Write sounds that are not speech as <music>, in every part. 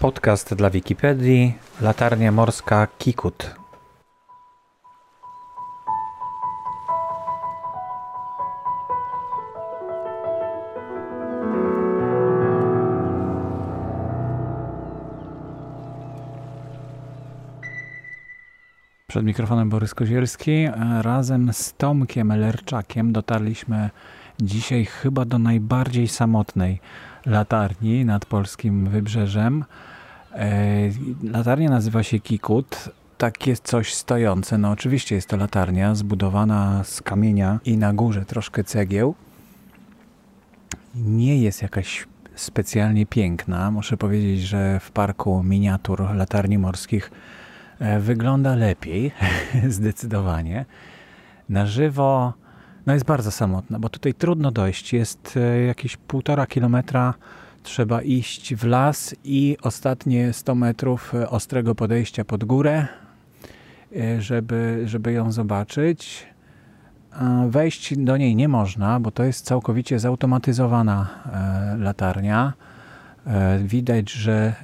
Podcast dla Wikipedii, latarnia morska Kikut. Przed mikrofonem Borys Kozielski. Razem z Tomkiem Lerczakiem dotarliśmy dzisiaj chyba do najbardziej samotnej latarni nad polskim wybrzeżem. E, latarnia nazywa się Kikut. Takie coś stojące. No oczywiście jest to latarnia zbudowana z kamienia i na górze troszkę cegieł. Nie jest jakaś specjalnie piękna. Muszę powiedzieć, że w parku miniatur latarni morskich e, wygląda lepiej, <laughs> zdecydowanie. Na żywo no jest bardzo samotna, bo tutaj trudno dojść. Jest e, jakieś półtora kilometra trzeba iść w las i ostatnie 100 metrów e, ostrego podejścia pod górę, e, żeby, żeby ją zobaczyć. Wejść do niej nie można, bo to jest całkowicie zautomatyzowana latarnia. Widać, że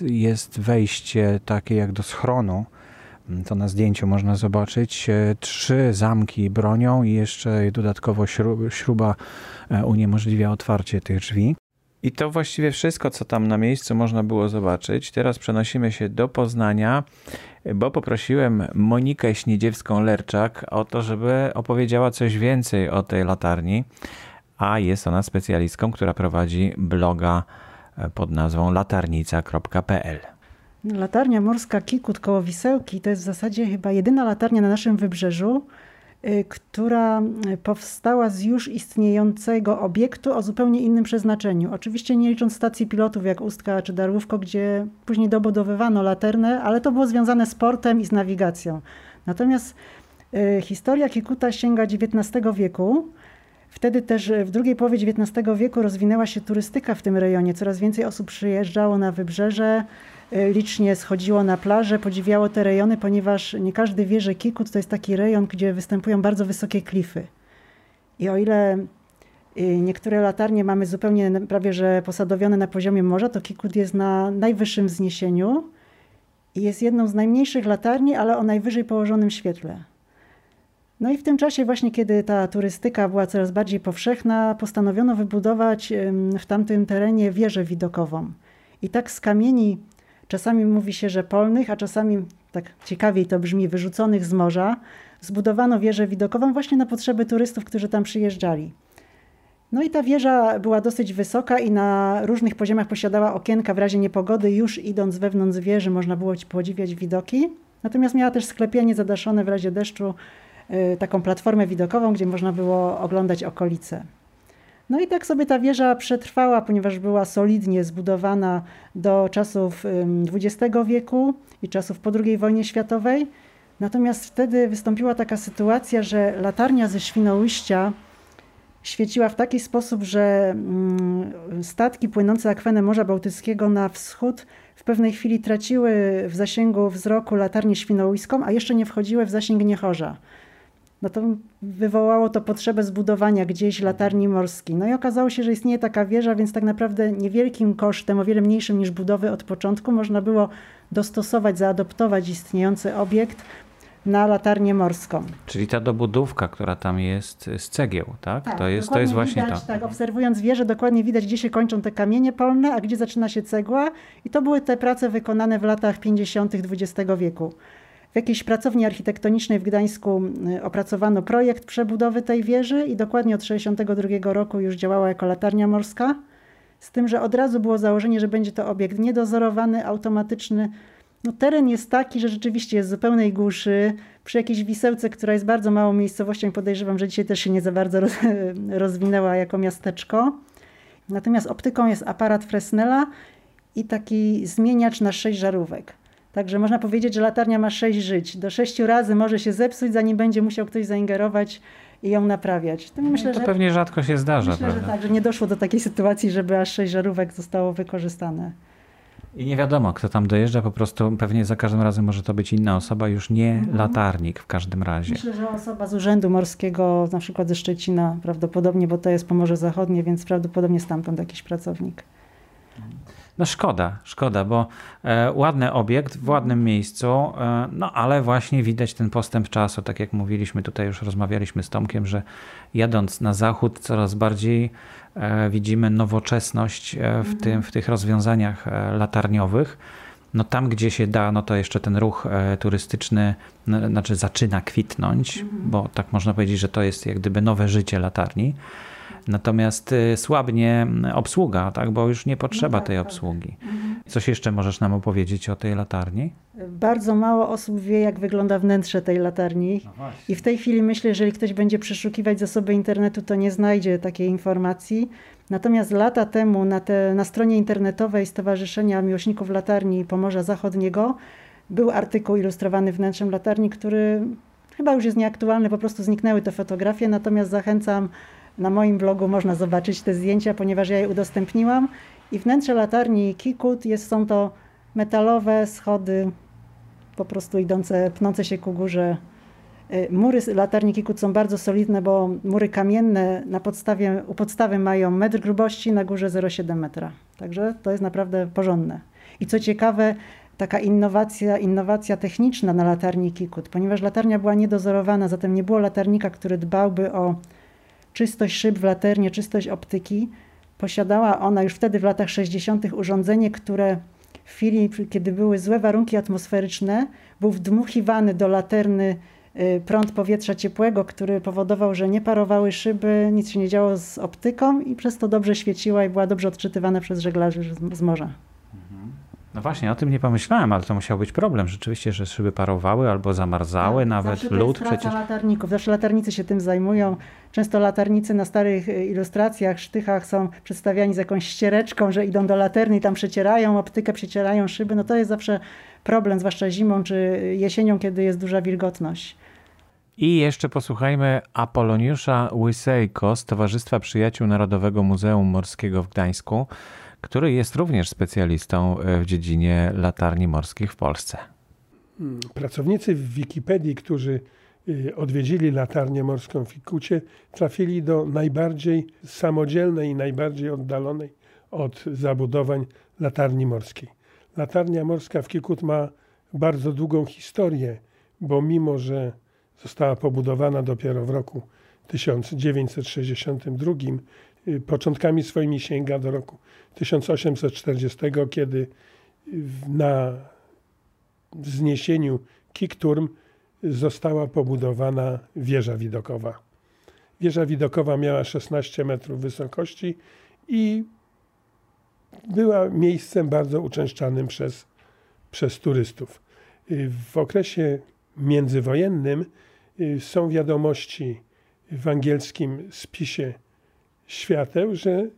jest wejście takie jak do schronu, to na zdjęciu można zobaczyć. E, trzy zamki bronią i jeszcze dodatkowo śruba e, uniemożliwia otwarcie tych drzwi. I to właściwie wszystko, co tam na miejscu można było zobaczyć. Teraz przenosimy się do Poznania, bo poprosiłem Monikę Śniedziewską-Lerczak o to, żeby opowiedziała coś więcej o tej latarni, a jest ona specjalistką, która prowadzi bloga e, pod nazwą latarnica.pl. Latarnia morska Kikut koło Wisełki to jest w zasadzie chyba jedyna latarnia na naszym wybrzeżu, y, która y, powstała z już istniejącego obiektu o zupełnie innym przeznaczeniu. Oczywiście nie licząc stacji pilotów jak Ustka czy Darłówko, gdzie później dobudowywano laternę, ale to było związane z portem i z nawigacją. Natomiast y, historia Kikuta sięga XIX wieku. Wtedy też w drugiej połowie XIX wieku rozwinęła się turystyka w tym rejonie. Coraz więcej osób przyjeżdżało na wybrzeże, licznie schodziło na plażę, podziwiało te rejony, ponieważ nie każdy wie, że Kikut to jest taki rejon, gdzie występują bardzo wysokie klify. I o ile y, niektóre latarnie mamy zupełnie prawie że posadowione na poziomie morza, to Kikut jest na najwyższym wzniesieniu i jest jedną z najmniejszych latarni, ale o najwyżej położonym świetle. No i w tym czasie właśnie, kiedy ta turystyka była coraz bardziej powszechna, postanowiono wybudować w tamtym terenie wieżę widokową. I tak z kamieni Czasami mówi się, że polnych, a czasami, tak ciekawiej to brzmi, wyrzuconych z morza, zbudowano wieżę widokową właśnie na potrzeby turystów, którzy tam przyjeżdżali. No i ta wieża była dosyć wysoka i na różnych poziomach posiadała okienka w razie niepogody. Już idąc wewnątrz wieży można było podziwiać widoki. Natomiast miała też sklepienie zadaszone w razie deszczu, y, taką platformę widokową, gdzie można było oglądać okolice. No i tak sobie ta wieża przetrwała, ponieważ była solidnie zbudowana do czasów XX wieku i czasów po II wojnie światowej. Natomiast wtedy wystąpiła taka sytuacja, że latarnia ze Świnoujścia świeciła w taki sposób, że statki płynące akwenem Morza Bałtyckiego na wschód w pewnej chwili traciły w zasięgu wzroku latarnię świnoujską, a jeszcze nie wchodziły w zasięg Niechorza no to wywołało to potrzebę zbudowania gdzieś latarni morskiej. No i okazało się, że istnieje taka wieża, więc tak naprawdę niewielkim kosztem, o wiele mniejszym niż budowy od początku, można było dostosować, zaadoptować istniejący obiekt na latarnię morską. Czyli ta dobudówka, która tam jest z cegieł, tak? tak to, jest, to jest właśnie widać, to. Tak, obserwując wieżę, dokładnie widać, gdzie się kończą te kamienie polne, a gdzie zaczyna się cegła. I to były te prace wykonane w latach 50. XX wieku. W jakiejś pracowni architektonicznej w Gdańsku y, opracowano projekt przebudowy tej wieży i dokładnie od 1962 roku już działała jako latarnia morska. Z tym, że od razu było założenie, że będzie to obiekt niedozorowany, automatyczny. No, teren jest taki, że rzeczywiście jest zupełnej głuszy, przy jakiejś wisełce, która jest bardzo małą miejscowością. Podejrzewam, że dzisiaj też się nie za bardzo <laughs> rozwinęła jako miasteczko. Natomiast optyką jest aparat Fresnela i taki zmieniacz na sześć żarówek. Także można powiedzieć, że latarnia ma sześć żyć. Do sześciu razy może się zepsuć, zanim będzie musiał ktoś zaingerować i ją naprawiać. To, myślę, to że, pewnie rzadko się zdarza. Myślę, prawda? że tak, że nie doszło do takiej sytuacji, żeby aż sześć żarówek zostało wykorzystane. I nie wiadomo, kto tam dojeżdża, po prostu pewnie za każdym razem może to być inna osoba, już nie mhm. latarnik w każdym razie. Myślę, że osoba z Urzędu Morskiego, na przykład ze Szczecina prawdopodobnie, bo to jest Pomorze Zachodnie, więc prawdopodobnie stamtąd jakiś pracownik. No szkoda, szkoda, bo e, ładny obiekt w ładnym miejscu, e, no ale właśnie widać ten postęp czasu, tak jak mówiliśmy tutaj, już rozmawialiśmy z Tomkiem, że jadąc na zachód coraz bardziej e, widzimy nowoczesność e, w, mhm. tym, w tych rozwiązaniach e, latarniowych. No tam, gdzie się da, no to jeszcze ten ruch e, turystyczny znaczy zaczyna kwitnąć, mhm. bo tak można powiedzieć, że to jest jak gdyby nowe życie latarni. Natomiast y, słabnie obsługa, tak? bo już nie potrzeba no tak, tej tak. obsługi. Mhm. Coś jeszcze możesz nam opowiedzieć o tej latarni? Bardzo mało osób wie, jak wygląda wnętrze tej latarni. No I w tej chwili myślę, że jeżeli ktoś będzie przeszukiwać zasoby internetu, to nie znajdzie takiej informacji. Natomiast lata temu na, te, na stronie internetowej Stowarzyszenia Miłośników Latarni Pomorza Zachodniego był artykuł ilustrowany wnętrzem latarni, który chyba już jest nieaktualny, po prostu zniknęły te fotografie. Natomiast zachęcam na moim blogu można zobaczyć te zdjęcia, ponieważ ja je udostępniłam. I wnętrze latarni Kikut jest, są to metalowe schody, po prostu idące, pnące się ku górze. Y, mury latarni Kikut są bardzo solidne, bo mury kamienne na podstawie, u podstawy mają metr grubości, na górze 0,7 metra. Także to jest naprawdę porządne. I co ciekawe, taka innowacja, innowacja techniczna na latarni Kikut, ponieważ latarnia była niedozorowana, zatem nie było latarnika, który dbałby o czystość szyb w laternie, czystość optyki. Posiadała ona już wtedy w latach 60. urządzenie, które w chwili, kiedy były złe warunki atmosferyczne, był wdmuchiwany do laterny y, prąd powietrza ciepłego, który powodował, że nie parowały szyby, nic się nie działo z optyką i przez to dobrze świeciła i była dobrze odczytywana przez żeglarzy z morza. No właśnie, o tym nie pomyślałem, ale to musiał być problem rzeczywiście, że szyby parowały albo zamarzały, tak, nawet zawsze lód przecież. latarników, zawsze latarnicy się tym zajmują. Często latarnicy na starych y, ilustracjach, sztychach są przedstawiani z jakąś ściereczką, że idą do laterny i tam przecierają optykę, przecierają szyby. No to jest zawsze problem, zwłaszcza zimą czy jesienią, kiedy jest duża wilgotność. I jeszcze posłuchajmy Apoloniusza Łysejko z Towarzystwa Przyjaciół Narodowego Muzeum Morskiego w Gdańsku który jest również specjalistą e, w dziedzinie latarni morskich w Polsce. Hmm, pracownicy w Wikipedii, którzy y, odwiedzili latarnię morską w Ikucie, trafili do najbardziej samodzielnej i najbardziej oddalonej od zabudowań latarni morskiej. Latarnia morska w Kikut ma bardzo długą historię, bo mimo, że została pobudowana dopiero w roku 1962, y, początkami swoimi sięga do roku 1840, kiedy na wzniesieniu Kikturm została pobudowana wieża widokowa. Wieża widokowa miała 16 metrów wysokości i była miejscem bardzo uczęszczanym przez, przez turystów. W okresie międzywojennym y, są wiadomości w angielskim spisie świateł, że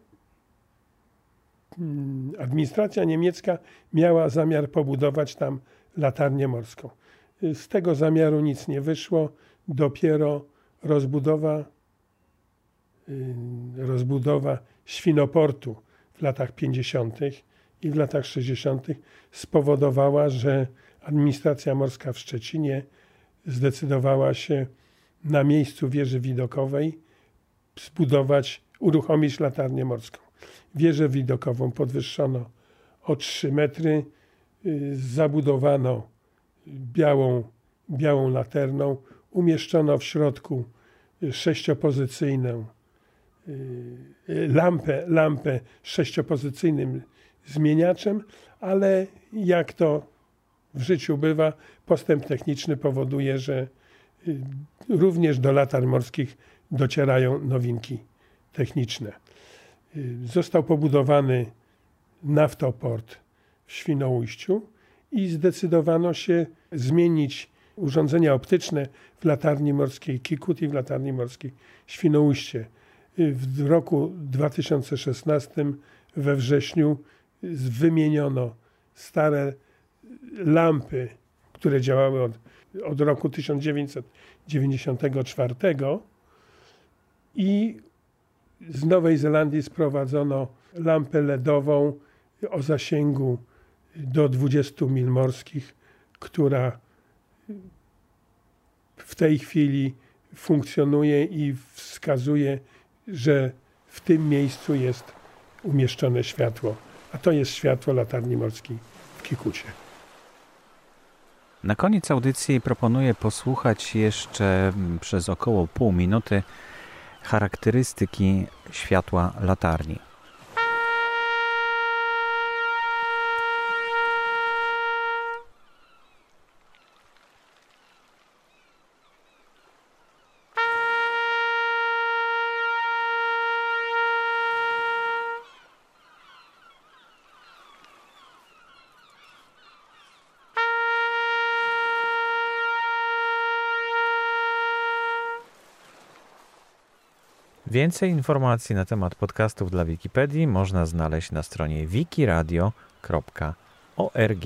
Mm, administracja niemiecka miała zamiar pobudować tam latarnię morską. Z tego zamiaru nic nie wyszło. Dopiero rozbudowa, y, rozbudowa świnoportu w latach 50. i w latach 60. spowodowała, że administracja morska w Szczecinie zdecydowała się na miejscu wieży widokowej zbudować, uruchomić latarnię morską. Wieżę widokową podwyższono o 3 metry, y, zabudowano białą, białą laterną, umieszczono w środku sześciopozycyjną y, lampę, lampę sześciopozycyjnym zmieniaczem, ale jak to w życiu bywa, postęp techniczny powoduje, że y, również do latarń morskich docierają nowinki techniczne. Został pobudowany naftoport w Świnoujściu i zdecydowano się zmienić urządzenia optyczne w latarni morskiej Kikut i w latarni morskiej Świnoujście. W roku 2016 we wrześniu wymieniono stare lampy, które działały od, od roku 1994 i z Nowej Zelandii sprowadzono lampę LEDową o zasięgu do 20 mil morskich, która w tej chwili funkcjonuje i wskazuje, że w tym miejscu jest umieszczone światło a to jest światło latarni morskiej w Kikucie. Na koniec audycji proponuję posłuchać jeszcze mm, przez około pół minuty charakterystyki światła latarni. Więcej informacji na temat podcastów dla Wikipedii można znaleźć na stronie wikiradio.org.